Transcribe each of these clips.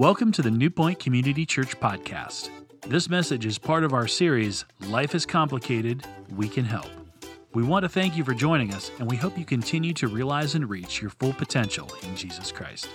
Welcome to the New Point Community Church podcast. This message is part of our series, Life is Complicated, We Can Help. We want to thank you for joining us, and we hope you continue to realize and reach your full potential in Jesus Christ.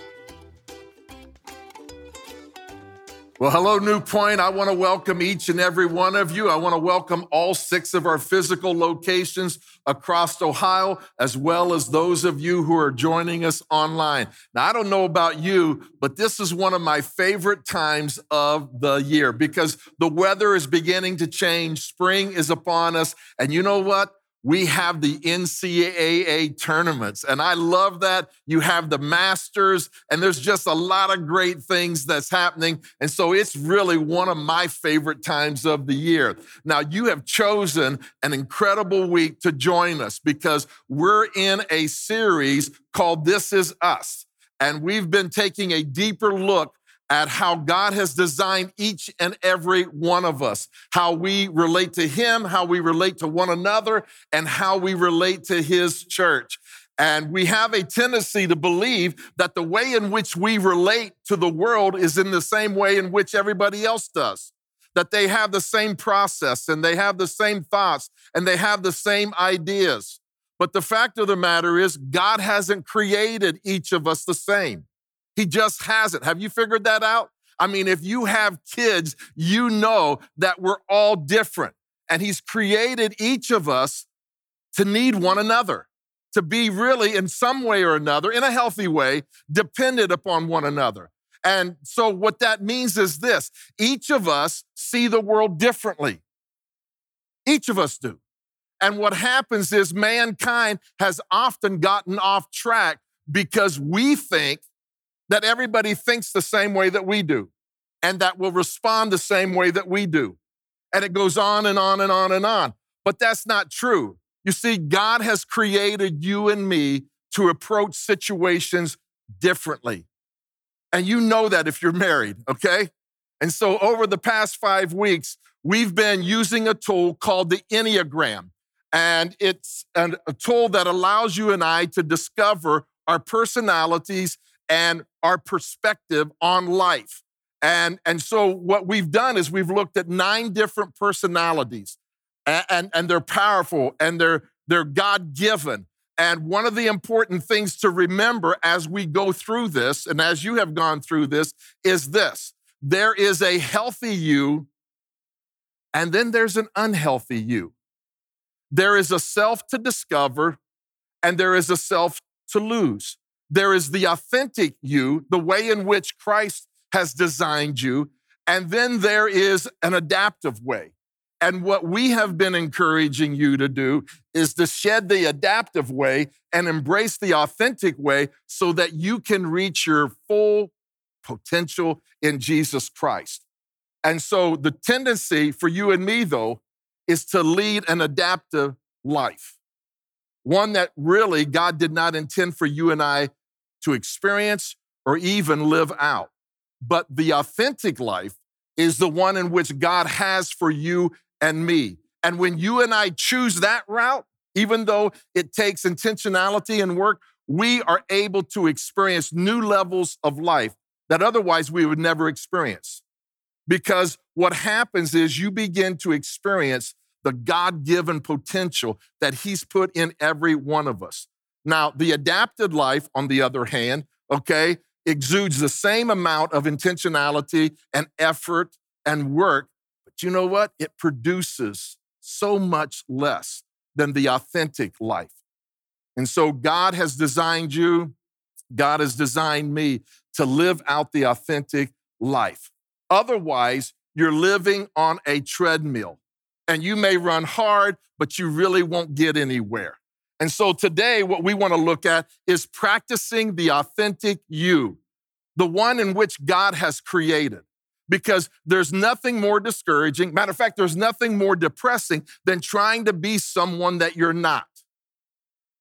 Well, hello, New Point. I want to welcome each and every one of you. I want to welcome all six of our physical locations across Ohio, as well as those of you who are joining us online. Now, I don't know about you, but this is one of my favorite times of the year because the weather is beginning to change. Spring is upon us. And you know what? We have the NCAA tournaments. And I love that. You have the Masters, and there's just a lot of great things that's happening. And so it's really one of my favorite times of the year. Now, you have chosen an incredible week to join us because we're in a series called This Is Us. And we've been taking a deeper look at how God has designed each and every one of us, how we relate to Him, how we relate to one another, and how we relate to His church. And we have a tendency to believe that the way in which we relate to the world is in the same way in which everybody else does. That they have the same process and they have the same thoughts and they have the same ideas. But the fact of the matter is, God hasn't created each of us the same. He just hasn't. Have you figured that out? I mean, if you have kids, you know that we're all different. And He's created each of us to need one another, to be really, in some way or another, in a healthy way, dependent upon one another. And so, what that means is this each of us see the world differently. Each of us do. And what happens is mankind has often gotten off track because we think that everybody thinks the same way that we do and that will respond the same way that we do. And it goes on and on and on and on. But that's not true. You see, God has created you and me to approach situations differently. And you know that if you're married, okay? And so over the past five weeks, we've been using a tool called the Enneagram. And it's a tool that allows you and I to discover our personalities and our perspective on life. And, and so what we've done is we've looked at nine different personalities and, and, and they're powerful and they're, they're God given. And one of the important things to remember as we go through this, and as you have gone through this, is this there is a healthy you, and then there's an unhealthy you. There is a self to discover, and there is a self to lose. There is the authentic you, the way in which Christ has designed you. And then there is an adaptive way. And what we have been encouraging you to do is to shed the adaptive way and embrace the authentic way so that you can reach your full potential in Jesus Christ. And so the tendency for you and me, though, is to lead an adaptive life one that really God did not intend for you and I to experience or even live out. But the authentic life is the one in which God has for you and me. And when you and I choose that route, even though it takes intentionality and work, we are able to experience new levels of life that otherwise we would never experience. Because what happens is you begin to experience the God given potential that He's put in every one of us. Now, the adapted life, on the other hand, okay, exudes the same amount of intentionality and effort and work, but you know what? It produces so much less than the authentic life. And so God has designed you, God has designed me to live out the authentic life. Otherwise, you're living on a treadmill and you may run hard, but you really won't get anywhere. And so today, what we want to look at is practicing the authentic you, the one in which God has created. Because there's nothing more discouraging. Matter of fact, there's nothing more depressing than trying to be someone that you're not,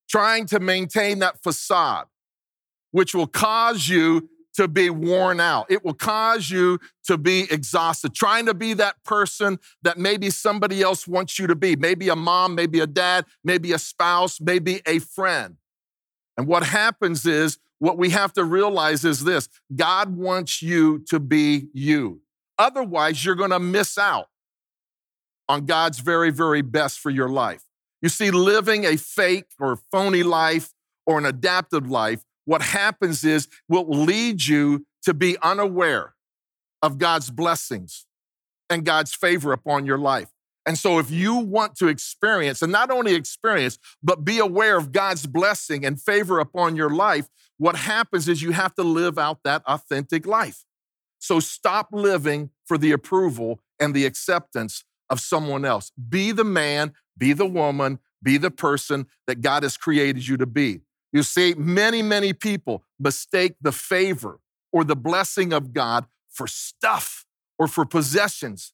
trying to maintain that facade, which will cause you to be worn out. It will cause you to be exhausted, trying to be that person that maybe somebody else wants you to be. Maybe a mom, maybe a dad, maybe a spouse, maybe a friend. And what happens is what we have to realize is this God wants you to be you. Otherwise, you're going to miss out on God's very, very best for your life. You see, living a fake or phony life or an adaptive life, what happens is will lead you to be unaware of God's blessings and God's favor upon your life. And so, if you want to experience, and not only experience, but be aware of God's blessing and favor upon your life, what happens is you have to live out that authentic life. So, stop living for the approval and the acceptance of someone else. Be the man, be the woman, be the person that God has created you to be. You see, many, many people mistake the favor or the blessing of God for stuff or for possessions.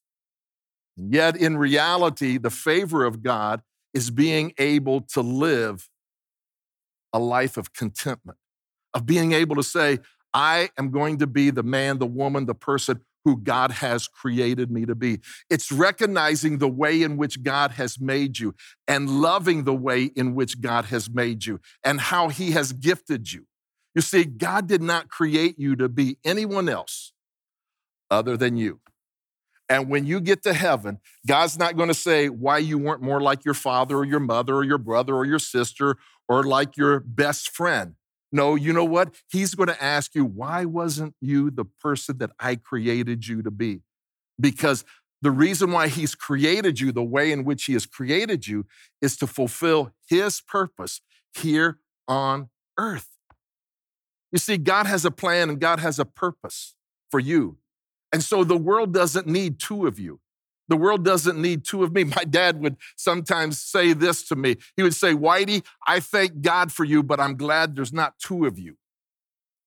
And yet, in reality, the favor of God is being able to live a life of contentment, of being able to say, I am going to be the man, the woman, the person who God has created me to be. It's recognizing the way in which God has made you and loving the way in which God has made you and how He has gifted you. You see, God did not create you to be anyone else other than you. And when you get to heaven, God's not going to say why you weren't more like your father or your mother or your brother or your sister or like your best friend. No, you know what? He's going to ask you, why wasn't you the person that I created you to be? Because the reason why he's created you the way in which he has created you is to fulfill his purpose here on earth. You see, God has a plan and God has a purpose for you. And so the world doesn't need two of you. The world doesn't need two of me. My dad would sometimes say this to me. He would say, Whitey, I thank God for you, but I'm glad there's not two of you.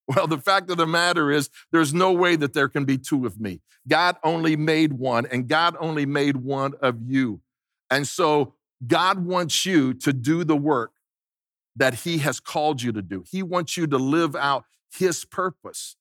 Well, the fact of the matter is, there's no way that there can be two of me. God only made one, and God only made one of you. And so, God wants you to do the work that He has called you to do. He wants you to live out His purpose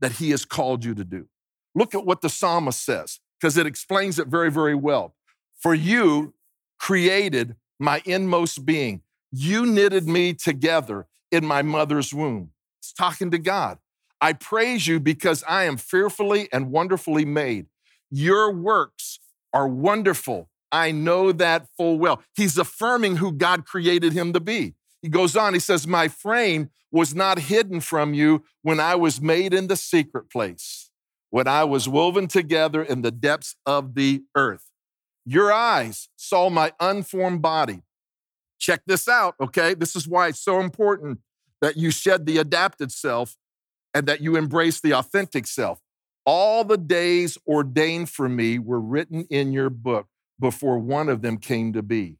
that He has called you to do. Look at what the psalmist says, because it explains it very, very well. For you created my inmost being, you knitted me together in my mother's womb. It's talking to God. I praise you because I am fearfully and wonderfully made. Your works are wonderful. I know that full well. He's affirming who God created him to be. He goes on, he says, My frame was not hidden from you when I was made in the secret place when I was woven together in the depths of the earth. Your eyes saw my unformed body. Check this out, okay? This is why it's so important that you shed the adapted self and that you embrace the authentic self. All the days ordained for me were written in your book before one of them came to be.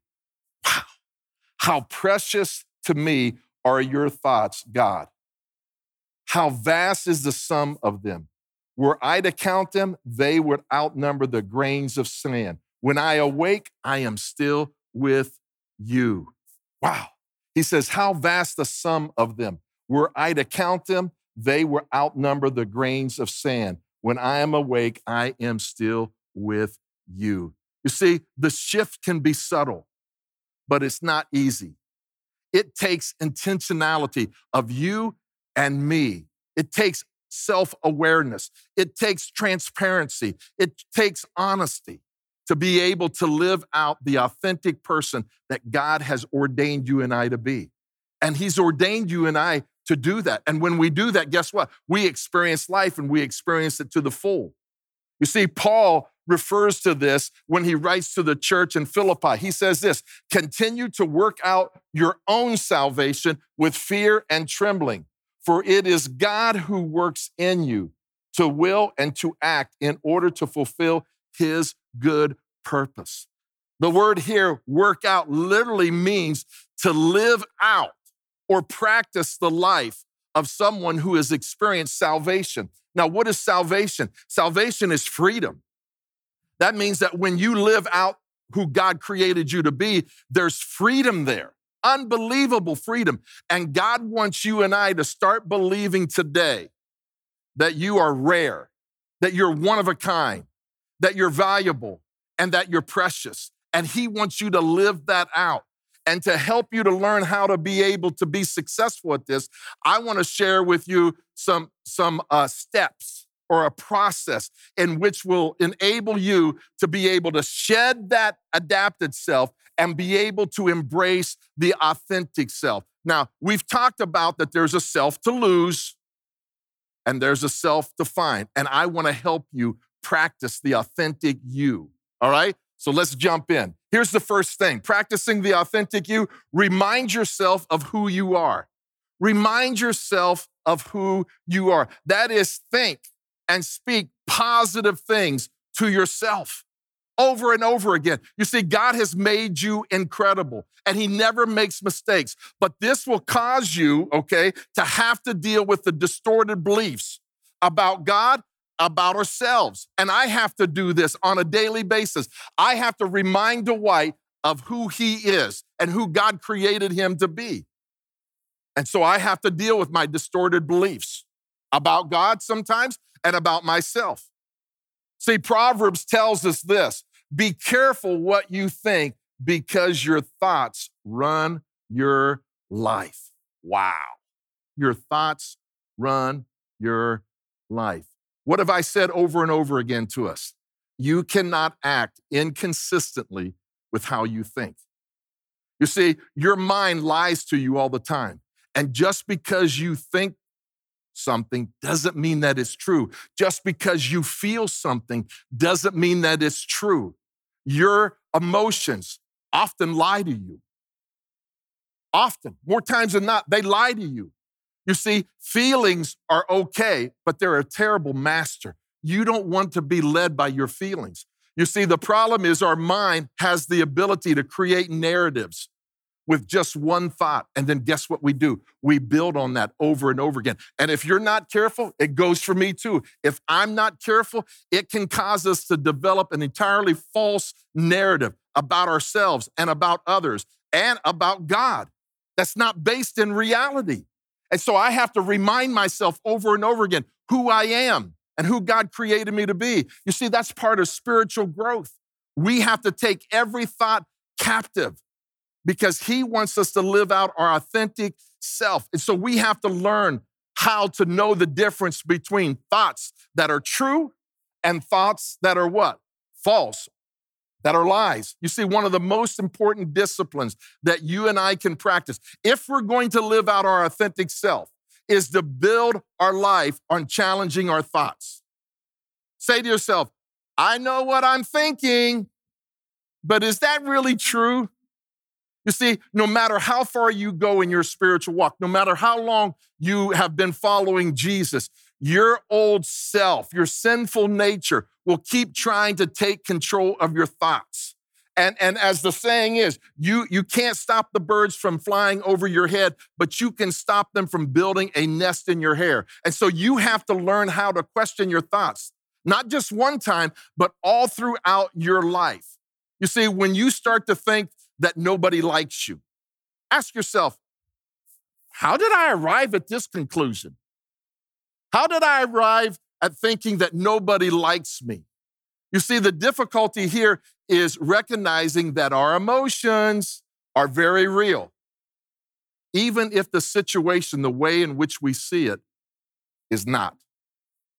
Wow. How precious to me are your thoughts, God. How vast is the sum of them. Were I to count them, they would outnumber the grains of sand. When I awake, I am still with you. Wow. He says, How vast the sum of them. Were I to count them, they would outnumber the grains of sand. When I am awake, I am still with you. You see, the shift can be subtle, but it's not easy. It takes intentionality of you and me. It takes self awareness, it takes transparency, it takes honesty to be able to live out the authentic person that God has ordained you and I to be. And He's ordained you and I to do that. And when we do that, guess what? We experience life and we experience it to the full. You see, Paul refers to this when he writes to the church in Philippi. He says this continue to work out your own salvation with fear and trembling. For it is God who works in you to will and to act in order to fulfill his good purpose. The word here, work out, literally means to live out or practice the life of someone who has experienced salvation. Now, what is salvation? Salvation is freedom. That means that when you live out who God created you to be, there's freedom there. Unbelievable freedom. And God wants you and I to start believing today that you are rare, that you're one of a kind, that you're valuable, and that you're precious. And He wants you to live that out. And to help you to learn how to be able to be successful at this, I want to share with you some, some uh, steps or a process in which will enable you to be able to shed that adapted self and be able to embrace the authentic self. Now, we've talked about that there's a self to lose and there's a self to find. And I want to help you practice the authentic you. All right? So let's jump in. Here's the first thing practicing the authentic you, remind yourself of who you are. Remind yourself of who you are. That is, think and speak positive things to yourself over and over again. You see, God has made you incredible and He never makes mistakes. But this will cause you, okay, to have to deal with the distorted beliefs about God, about ourselves. And I have to do this on a daily basis. I have to remind Dwight of who he is and who God created him to be. And so I have to deal with my distorted beliefs about God sometimes and about myself. See, Proverbs tells us this be careful what you think because your thoughts run your life. Wow. Your thoughts run your life. What have I said over and over again to us? You cannot act inconsistently with how you think. You see, your mind lies to you all the time. And just because you think something doesn't mean that it's true. Just because you feel something doesn't mean that it's true. Your emotions often lie to you. Often, more times than not, they lie to you. You see, feelings are okay, but they're a terrible master. You don't want to be led by your feelings. You see, the problem is our mind has the ability to create narratives with just one thought. And then guess what we do? We build on that over and over again. And if you're not careful, it goes for me too. If I'm not careful, it can cause us to develop an entirely false narrative about ourselves and about others and about God that's not based in reality. And so I have to remind myself over and over again who I am and who God created me to be. You see, that's part of spiritual growth. We have to take every thought captive because he wants us to live out our authentic self. And so we have to learn how to know the difference between thoughts that are true and thoughts that are what? False, that are lies. You see, one of the most important disciplines that you and I can practice, if we're going to live out our authentic self, is to build our life on challenging our thoughts. Say to yourself, I know what I'm thinking, but is that really true? You see, no matter how far you go in your spiritual walk, no matter how long you have been following Jesus, your old self, your sinful nature will keep trying to take control of your thoughts. And, and as the saying is, you, you can't stop the birds from flying over your head, but you can stop them from building a nest in your hair. And so you have to learn how to question your thoughts, not just one time, but all throughout your life. You see, when you start to think that nobody likes you. Ask yourself, how did I arrive at this conclusion? How did I arrive at thinking that nobody likes me? You see, the difficulty here is recognizing that our emotions are very real, even if the situation, the way in which we see it, is not.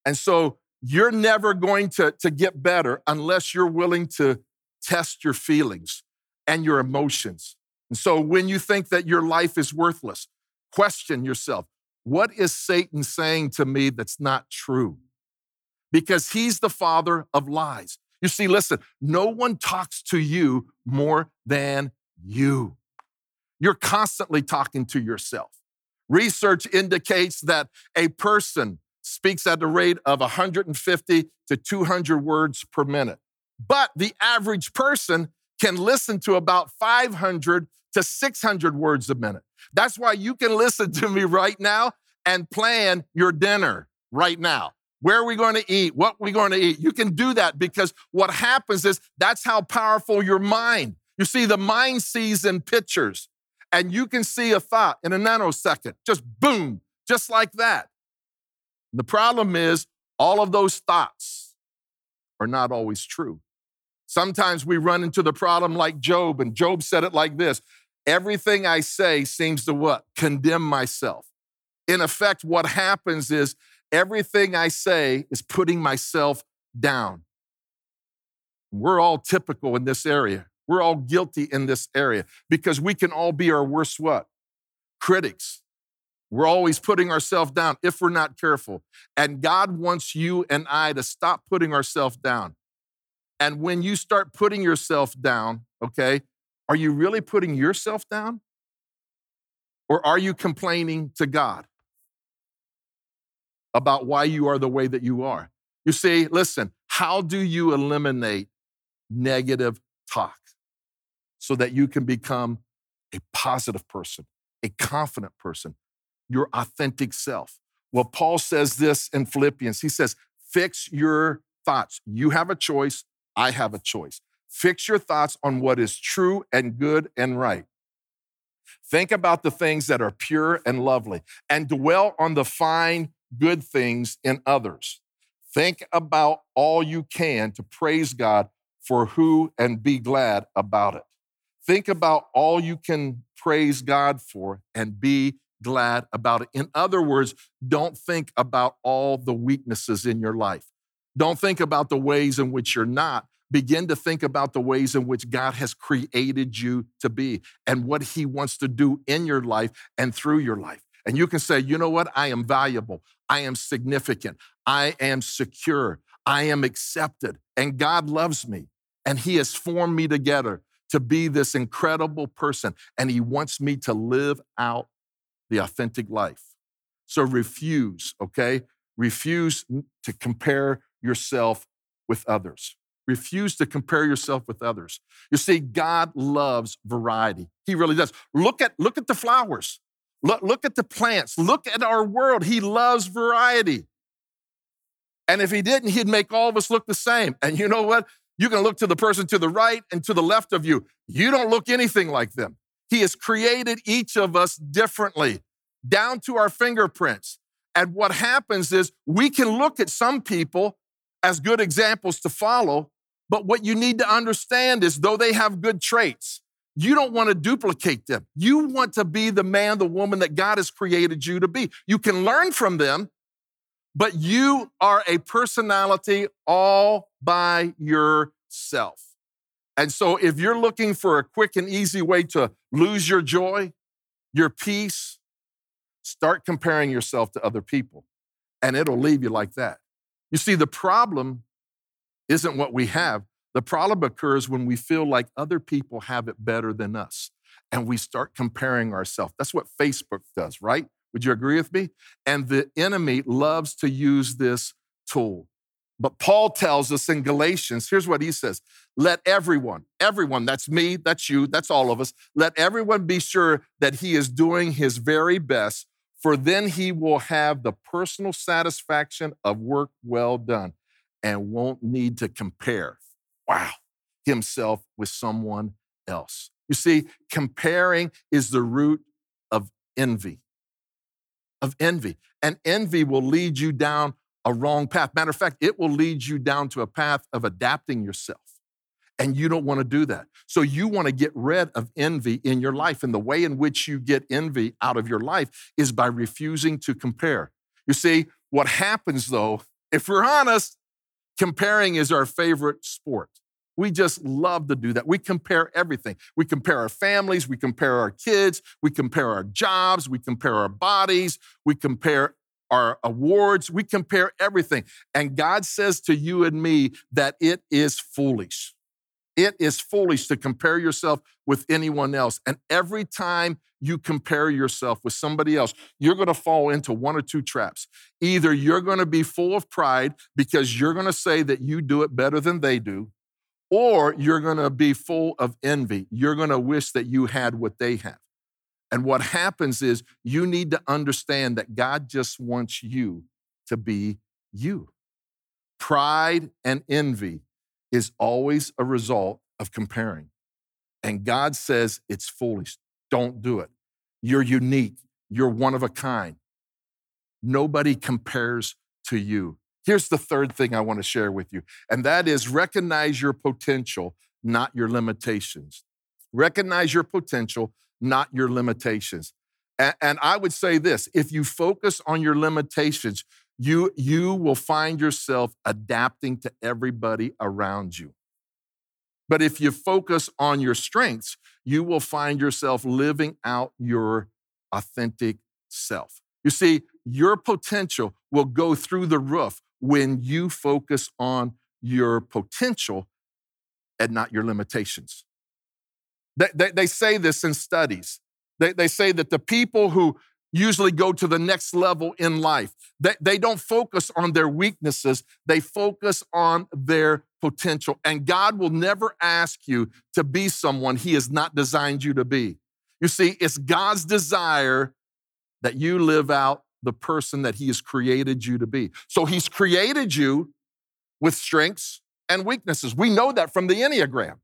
And so you're never going to, to get better unless you're willing to test your feelings and your emotions. And so when you think that your life is worthless, question yourself what is Satan saying to me that's not true? Because he's the father of lies. You see, listen, no one talks to you more than you. You're constantly talking to yourself. Research indicates that a person speaks at the rate of 150 to 200 words per minute. But the average person can listen to about 500 to 600 words a minute. That's why you can listen to me right now and plan your dinner right now. Where are we going to eat? What are we going to eat? You can do that because what happens is that's how powerful your mind. You see, the mind sees in pictures, and you can see a thought in a nanosecond, just boom, just like that. The problem is, all of those thoughts are not always true. Sometimes we run into the problem like Job, and Job said it like this everything I say seems to what? Condemn myself. In effect, what happens is everything I say is putting myself down. We're all typical in this area. We're all guilty in this area because we can all be our worst what? Critics. We're always putting ourselves down if we're not careful. And God wants you and I to stop putting ourselves down. And when you start putting yourself down, okay, are you really putting yourself down? Or are you complaining to God about why you are the way that you are? You see, listen, how do you eliminate negative talk so that you can become a positive person, a confident person, your authentic self? Well, Paul says this in Philippians. He says, fix your thoughts. You have a choice. I have a choice. Fix your thoughts on what is true and good and right. Think about the things that are pure and lovely and dwell on the fine, good things in others. Think about all you can to praise God for who and be glad about it. Think about all you can praise God for and be glad about it. In other words, don't think about all the weaknesses in your life. Don't think about the ways in which you're not. Begin to think about the ways in which God has created you to be and what He wants to do in your life and through your life. And you can say, you know what? I am valuable. I am significant. I am secure. I am accepted. And God loves me. And He has formed me together to be this incredible person. And He wants me to live out the authentic life. So refuse, okay? Refuse to compare yourself with others. Refuse to compare yourself with others. You see, God loves variety. He really does. Look at, look at the flowers. Look, look at the plants. Look at our world. He loves variety. And if he didn't, he'd make all of us look the same. And you know what? You can look to the person to the right and to the left of you. You don't look anything like them. He has created each of us differently, down to our fingerprints. And what happens is we can look at some people as good examples to follow, but what you need to understand is though they have good traits, you don't want to duplicate them. You want to be the man, the woman that God has created you to be. You can learn from them, but you are a personality all by yourself. And so, if you're looking for a quick and easy way to lose your joy, your peace, start comparing yourself to other people, and it'll leave you like that. You see, the problem isn't what we have. The problem occurs when we feel like other people have it better than us and we start comparing ourselves. That's what Facebook does, right? Would you agree with me? And the enemy loves to use this tool. But Paul tells us in Galatians, here's what he says Let everyone, everyone, that's me, that's you, that's all of us, let everyone be sure that he is doing his very best, for then he will have the personal satisfaction of work well done and won't need to compare, wow, himself with someone else. You see, comparing is the root of envy. Of envy. And envy will lead you down a wrong path. Matter of fact, it will lead you down to a path of adapting yourself. And you don't want to do that. So you want to get rid of envy in your life. And the way in which you get envy out of your life is by refusing to compare. You see, what happens though, if we're honest, comparing is our favorite sport. We just love to do that. We compare everything. We compare our families, we compare our kids, we compare our jobs, we compare our bodies, we compare our awards, we compare everything. And God says to you and me that it is foolish. It is foolish to compare yourself with anyone else. And every time you compare yourself with somebody else, you're going to fall into one or two traps. Either you're going to be full of pride because you're going to say that you do it better than they do, or you're going to be full of envy. You're going to wish that you had what they have. And what happens is you need to understand that God just wants you to be you. Pride and envy is always a result of comparing. And God says it's foolish. Don't do it. You're unique. You're one of a kind. Nobody compares to you. Here's the third thing I want to share with you, and that is recognize your potential, not your limitations. Recognize your potential, not your limitations. And, I would say this if you focus on your limitations, you, you will find yourself adapting to everybody around you. But if you focus on your strengths, you will find yourself living out your authentic self. You see, your potential will go through the roof when you focus on your potential and not your limitations. They, they, they say this in studies. They, they say that the people who usually go to the next level in life, they, they don't focus on their weaknesses, they focus on their potential. And God will never ask you to be someone He has not designed you to be. You see, it's God's desire that you live out the person that He has created you to be. So He's created you with strengths and weaknesses. We know that from the Enneagram.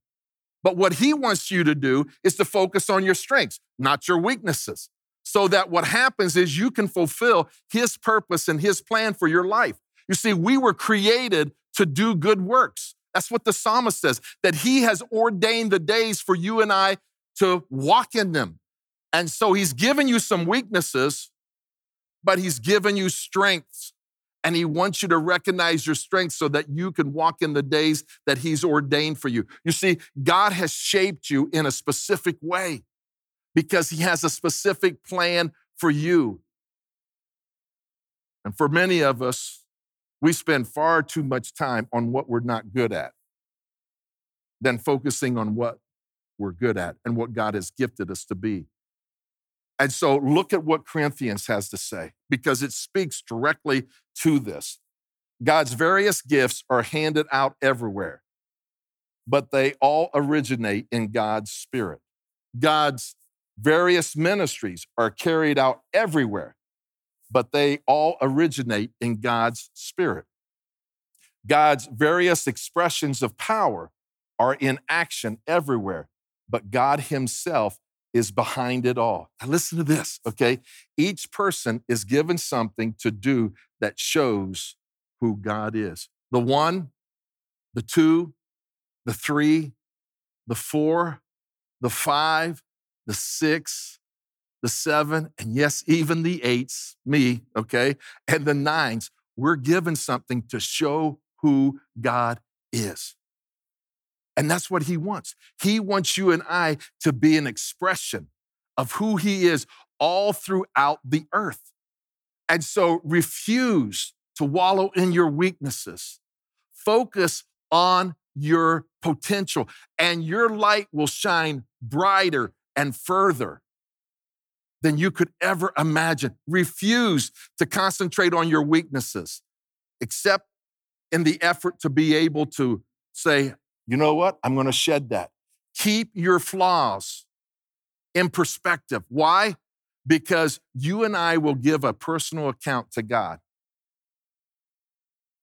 But what He wants you to do is to focus on your strengths, not your weaknesses, so that what happens is you can fulfill His purpose and His plan for your life. You see, we were created to do good works. That's what the psalmist says, that He has ordained the days for you and I to walk in them. And so He's given you some weaknesses but He's given you strengths. And he wants you to recognize your strengths so that you can walk in the days that he's ordained for you. You see, God has shaped you in a specific way because he has a specific plan for you. And for many of us, we spend far too much time on what we're not good at than focusing on what we're good at and what God has gifted us to be. And so look at what Corinthians has to say because it speaks directly to this. God's various gifts are handed out everywhere, but they all originate in God's Spirit. God's various ministries are carried out everywhere, but they all originate in God's Spirit. God's various expressions of power are in action everywhere, but God Himself is behind it all. Now, listen to this, okay? Each person is given something to do that shows who God is. The one, the two, the three, the four, the five, the six, the seven, and yes, even the eights, me, okay, and the nines. We're given something to show who God is. And that's what he wants. He wants you and I to be an expression of who he is all throughout the earth. And so refuse to wallow in your weaknesses. Focus on your potential, and your light will shine brighter and further than you could ever imagine. Refuse to concentrate on your weaknesses, except in the effort to be able to say, you know what? I'm going to shed that. Keep your flaws in perspective. Why? Because you and I will give a personal account to God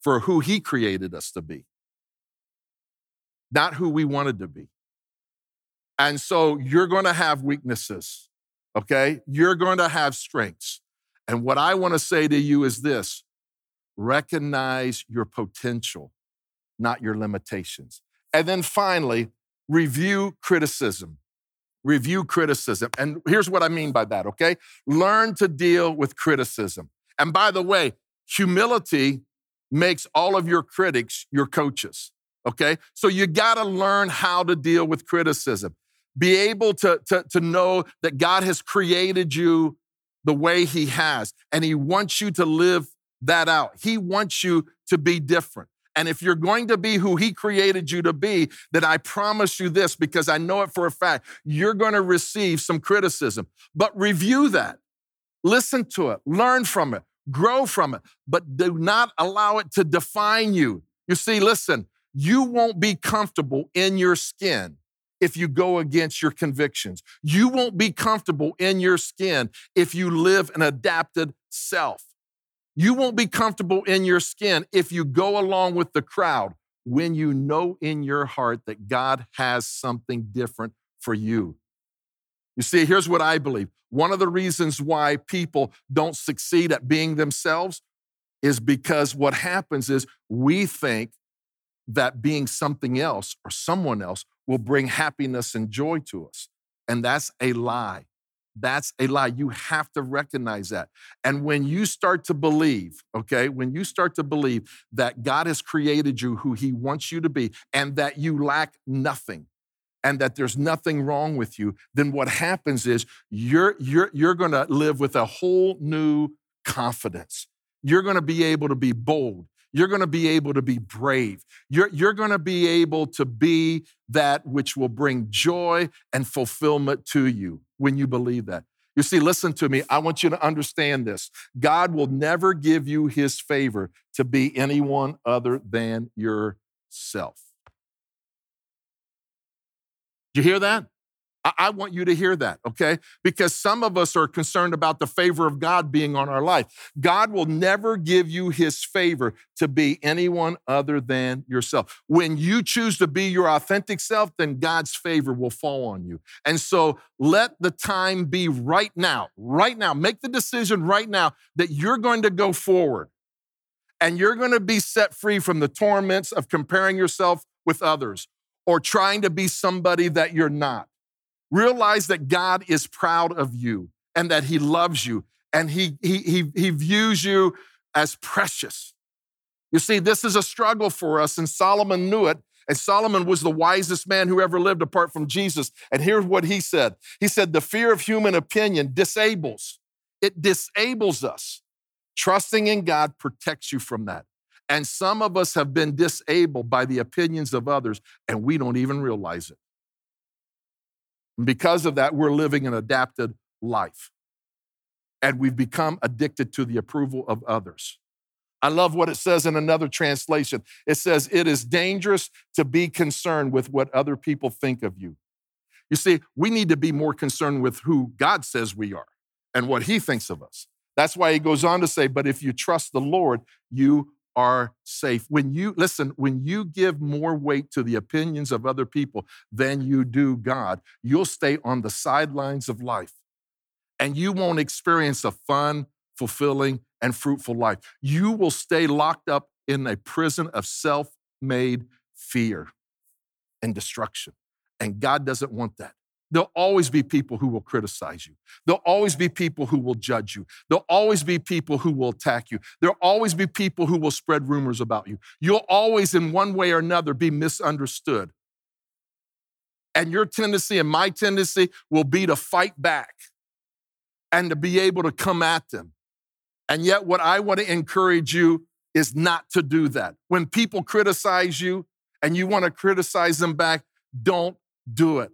for who He created us to be, not who we wanted to be. And so you're going to have weaknesses, okay? You're going to have strengths. And what I want to say to you is this recognize your potential, not your limitations. And then finally, review criticism. Review criticism. And here's what I mean by that, okay? Learn to deal with criticism. And by the way, humility makes all of your critics your coaches, okay? So you gotta learn how to deal with criticism. Be able to, to, to know that God has created you the way He has, and He wants you to live that out. He wants you to be different. And if you're going to be who He created you to be, then I promise you this because I know it for a fact, you're going to receive some criticism. But review that, listen to it, learn from it, grow from it, but do not allow it to define you. You see, listen, you won't be comfortable in your skin if you go against your convictions. You won't be comfortable in your skin if you live an adapted self. You won't be comfortable in your skin if you go along with the crowd when you know in your heart that God has something different for you. You see, here's what I believe. One of the reasons why people don't succeed at being themselves is because what happens is we think that being something else or someone else will bring happiness and joy to us. And that's a lie. That's a lie. You have to recognize that. And when you start to believe, okay, when you start to believe that God has created you who he wants you to be and that you lack nothing, and that there's nothing wrong with you, then what happens is you're, you're, you're gonna live with a whole new confidence. You're gonna be able to be bold. You're gonna be able to be brave. You're, you're gonna be able to be that which will bring joy and fulfillment to you when you believe that. You see, listen to me. I want you to understand this. God will never give you his favor to be anyone other than yourself. Do you hear that? I, want you to hear that, okay? Because some of us are concerned about the favor of God being on our life. God will never give you his favor to be anyone other than yourself. When you choose to be your authentic self, then God's favor will fall on you. And so let the time be right now, right now. Make the decision right now that you're going to go forward and you're going to be set free from the torments of comparing yourself with others or trying to be somebody that you're not. Realize that God is proud of you and that He loves you and He, he, he, he views you as precious. You see, this is a struggle for us, and Solomon knew it. And Solomon was the wisest man who ever lived apart from Jesus. And here's what he said He said, The fear of human opinion disables, it disables us. Trusting in God protects you from that. And some of us have been disabled by the opinions of others, and we don't even realize it. And because of that, we're living an adapted life. And we've become addicted to the approval of others. I love what it says in another translation. It says, It is dangerous to be concerned with what other people think of you. You see, we need to be more concerned with who God says we are and what He thinks of us. That's why He goes on to say, But if you trust the Lord, you are safe. When you, listen, when you give more weight to the opinions of other people than you do God, you'll stay on the sidelines of life and you won't experience a fun, fulfilling, and fruitful life. You will stay locked up in a prison of self made fear and destruction. And God doesn't want that. There'll always be people who will criticize you. There'll always be people who will judge you. There'll always be people who will attack you. There'll always be people who will spread rumors about you. You'll always, in one way or another, be misunderstood. And your tendency and my tendency will be to fight back and to be able to come at them. And yet, what I want to encourage you is not to do that. When people criticize you and you want to criticize them back, don't do it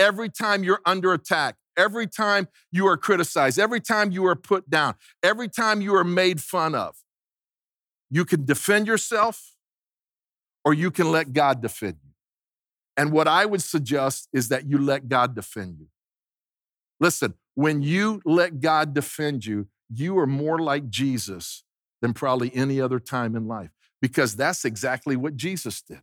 every time you're under attack, every time you are criticized, every time you are put down, every time you are made fun of, you can defend yourself or you can let God defend you. And what I would suggest is that you let God defend you. Listen, when you let God defend you, you are more like Jesus than probably any other time in life because that's exactly what Jesus did.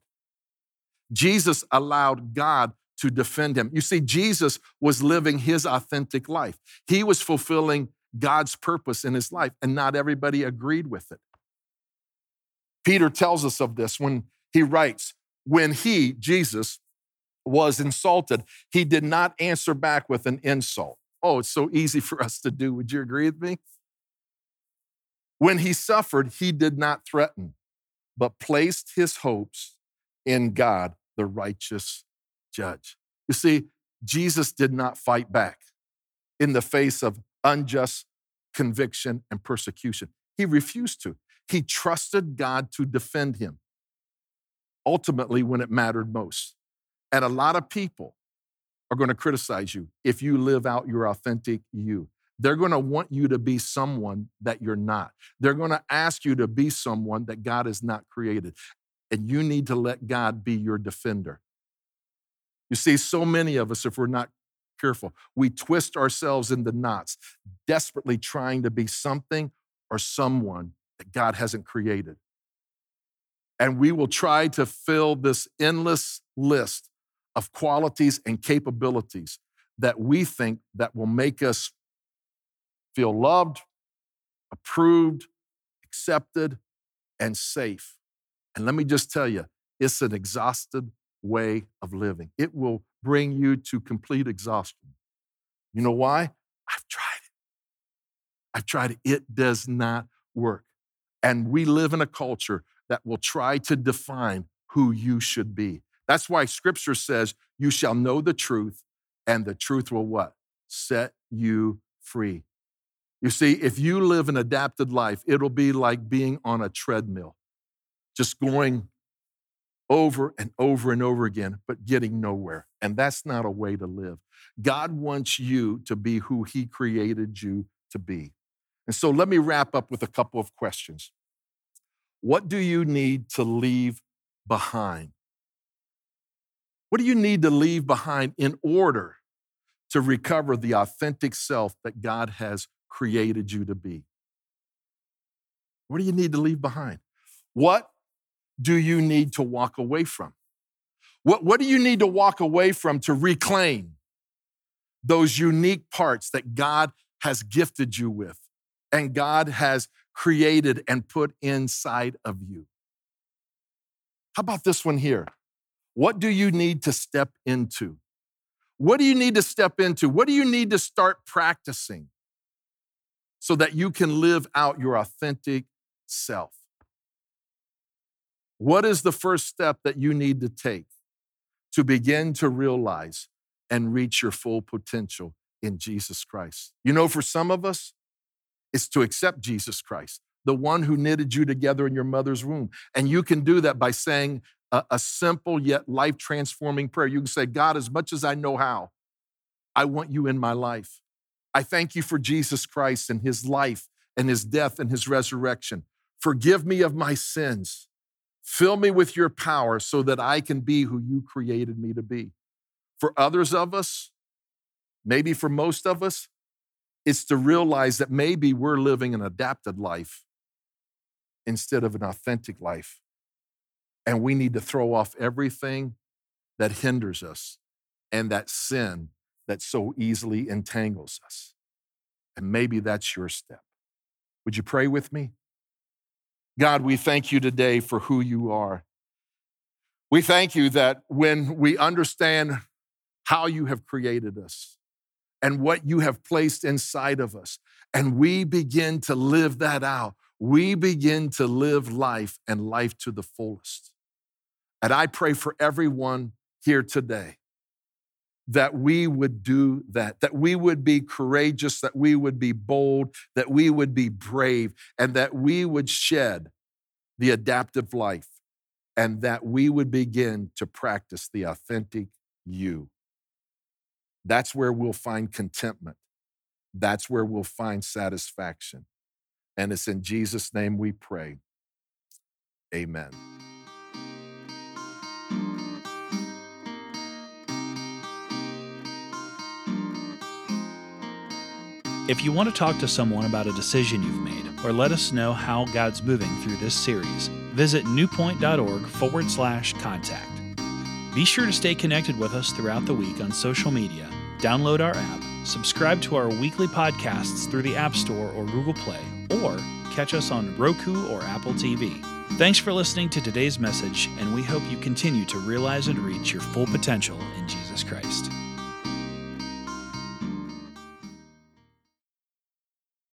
Jesus allowed God to defend him. You see, Jesus was living his authentic life. He was fulfilling God's purpose in his life, and not everybody agreed with it. Peter tells us of this when he writes, When he, Jesus, was insulted, he did not answer back with an insult. Oh, it's so easy for us to do. Would you agree with me? When he suffered, he did not threaten, but placed his hopes in God, the righteous judge. You see, Jesus did not fight back in the face of unjust conviction and persecution. He refused to. He trusted God to defend him, ultimately, when it mattered most. And a lot of people are going to criticize you if you live out your authentic you. They're going to want you to be someone that you're not. They're going to ask you to be someone that God has not created. And you need to let God be your defender. You see, so many of us, if we're not careful, we twist ourselves into knots, desperately trying to be something or someone that God hasn't created. And we will try to fill this endless list of qualities and capabilities that we think that will make us feel loved, approved, accepted, and safe. And let me just tell you, it's an exhausted way of living. It will bring you to complete exhaustion. You know why? I've tried it. I've tried it. It does not work. And we live in a culture that will try to define who you should be. That's why scripture says, You shall know the truth, and the truth will what? Set you free. You see, if you live an adapted life, it'll be like being on a treadmill, just going over and over and over again, but getting nowhere. And that's not a way to live. God wants you to be who He created you to be. And so let me wrap up with a couple of questions. What do you need to leave behind? What do you need to leave behind in order to recover the authentic self that God has created you to be? What do you need to leave behind? What do you need to walk away from? What, what do you need to walk away from to reclaim those unique parts that God has gifted you with and God has created and put inside of you? How about this one here? What do you need to step into? What do you need to step into? What do you need to start practicing so that you can live out your authentic self? What is the first step that you need to take to begin to realize and reach your full potential in Jesus Christ? You know, for some of us, it's to accept Jesus Christ, the one who knitted you together in your mother's womb. And you can do that by saying a, a simple yet life transforming prayer. You can say, God, as much as I know how, I want you in my life. I thank you for Jesus Christ and his life and his death and his resurrection. Forgive me of my sins. Fill me with your power so that I can be who you created me to be. For others of us, maybe for most of us, it's to realize that maybe we're living an adapted life instead of an authentic life. And we need to throw off everything that hinders us and that sin that so easily entangles us. And maybe that's your step. Would you pray with me? God, we thank you today for who you are. We thank you that when we understand how you have created us and what you have placed inside of us, and we begin to live that out, we begin to live life and life to the fullest. And I pray for everyone here today that we would do that, that we would be courageous, that we would be bold, that we would be brave, and that we would shed the adaptive life, and that we would begin to practice the authentic you. That's where we'll find contentment. That's where we'll find satisfaction. And it's in Jesus' name we pray. Amen. If you want to talk to someone about a decision you've made, or let us know how God's moving through this series, visit newpointe.org forward slash contact. Be sure to stay connected with us throughout the week on social media, download our app, subscribe to our weekly podcasts through the App Store or Google Play, or catch us on Roku or Apple TV. Thanks for listening to today's message, and we hope you continue to realize and reach your full potential in Jesus Christ.